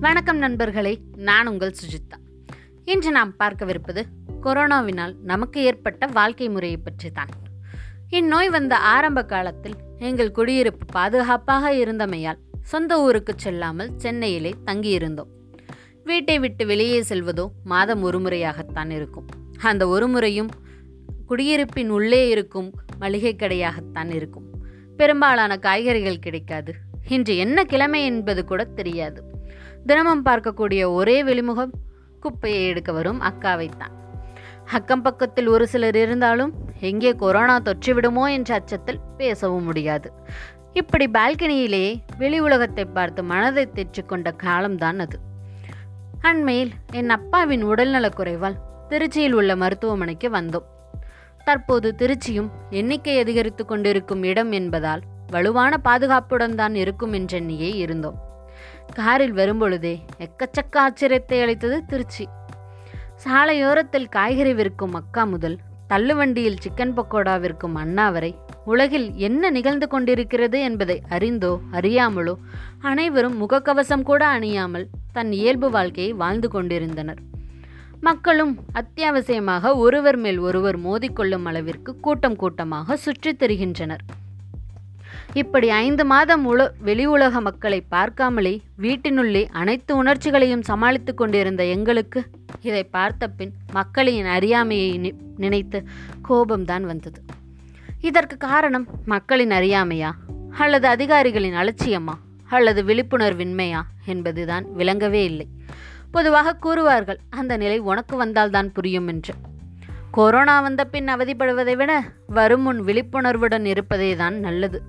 வணக்கம் நண்பர்களே நான் உங்கள் சுஜிதா இன்று நாம் பார்க்கவிருப்பது கொரோனாவினால் நமக்கு ஏற்பட்ட வாழ்க்கை முறையை பற்றி தான் இந்நோய் வந்த ஆரம்ப காலத்தில் எங்கள் குடியிருப்பு பாதுகாப்பாக இருந்தமையால் சொந்த ஊருக்கு செல்லாமல் சென்னையிலே தங்கியிருந்தோம். வீட்டை விட்டு வெளியே செல்வதோ மாதம் ஒரு முறையாகத்தான் இருக்கும். அந்த ஒரு முறையும் குடியிருப்பின் உள்ளே இருக்கும் மளிகை கடையாகத்தான் இருக்கும். பெரும்பாலான காய்கறிகள் கிடைக்காது இன்று என்ன கிழமை என்பது கூட தெரியாது. தினமும் பார்க்கக்கூடிய ஒரே வெளிமுகம் குப்பையை எடுக்க வரும் அக்காவைத்தான் அக்கம் பக்கத்தில் ஒரு சிலர் இருந்தாலும் எங்கே கொரோனா தொற்றிவிடுமோ என்ற அச்சத்தில் பேசவும் முடியாது. இப்படி பால்கனியிலேயே வெளி உலகத்தை பார்த்து மனதை தேற்றிக்கொண்ட காலம்தான் அது. அண்மையில் என் அப்பாவின் உடல்நலக் குறைவால் திருச்சியில் உள்ள மருத்துவமனைக்கு வந்தோம். தற்போது திருச்சியும் எண்ணிக்கை அதிகரித்து கொண்டிருக்கும் இடம் என்பதால் வலுவான பாதுகாப்புடன் தான் இருக்கும் என்றெண்ணியே இருந்தோம். காரில் வரும்பொழுதே எக்கச்சக்க ஆச்சரியத்தை அளித்தது திருச்சி. சாலையோரத்தில் காய்கறி விற்கும் அக்கா முதல் தள்ளுவண்டியில் சிக்கன் பக்கோடா விற்கும் அண்ணா வரை உலகில் என்ன நிகழ்ந்து கொண்டிருக்கிறது என்பதை அறிந்தோ அறியாமலோ அனைவரும் முகக்கவசம் கூட அணியாமல் தன் இயல்பு வாழ்க்கையை வாழ்ந்து கொண்டிருந்தனர். மக்களும் அத்தியாவசியமாக ஒருவர் மேல் ஒருவர் மோதிக்கொள்ளும் அளவிற்கு கூட்டம் கூட்டமாக சுற்றித் திரிகின்றனர். இப்படி ஐந்து மாதம் உல வெளி உலக மக்களை பார்க்காமலே வீட்டினுள்ளே அனைத்து உணர்ச்சிகளையும் சமாளித்து கொண்டிருந்த எங்களுக்கு இதை பார்த்த பின் மக்களின் அறியாமையை நி- நினைத்து கோபம்தான் வந்தது. இதற்கு காரணம் மக்களின் அறியாமையா? அல்லது அதிகாரிகளின் அலட்சியமா? அல்லது விழிப்புணர்வின்மையா? என்பதுதான் விளங்கவே இல்லை. பொதுவாக கூறுவார்கள் அந்த நிலை உனக்கு வந்தால்தான் புரியும் என்று. கொரோனா வந்த பின் அவதிப்படுவதை விட வரும் முன் விழிப்புணர்வுடன் இருப்பதே தான் நல்லது.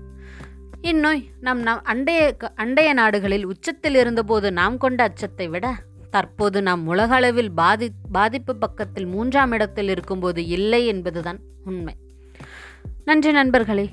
இந்நோய் நம் நம் அண்டைய அண்டைய நாடுகளில் உச்சத்தில் இருந்தபோது நாம் கொண்ட அச்சத்தை விட தற்போது நாம் உலக அளவில் பாதி பாதிப்பு பக்கத்தில் மூன்றாம் இடத்தில் இருக்கும்போது இல்லை என்பதுதான் உண்மை. நன்றி நண்பர்களே.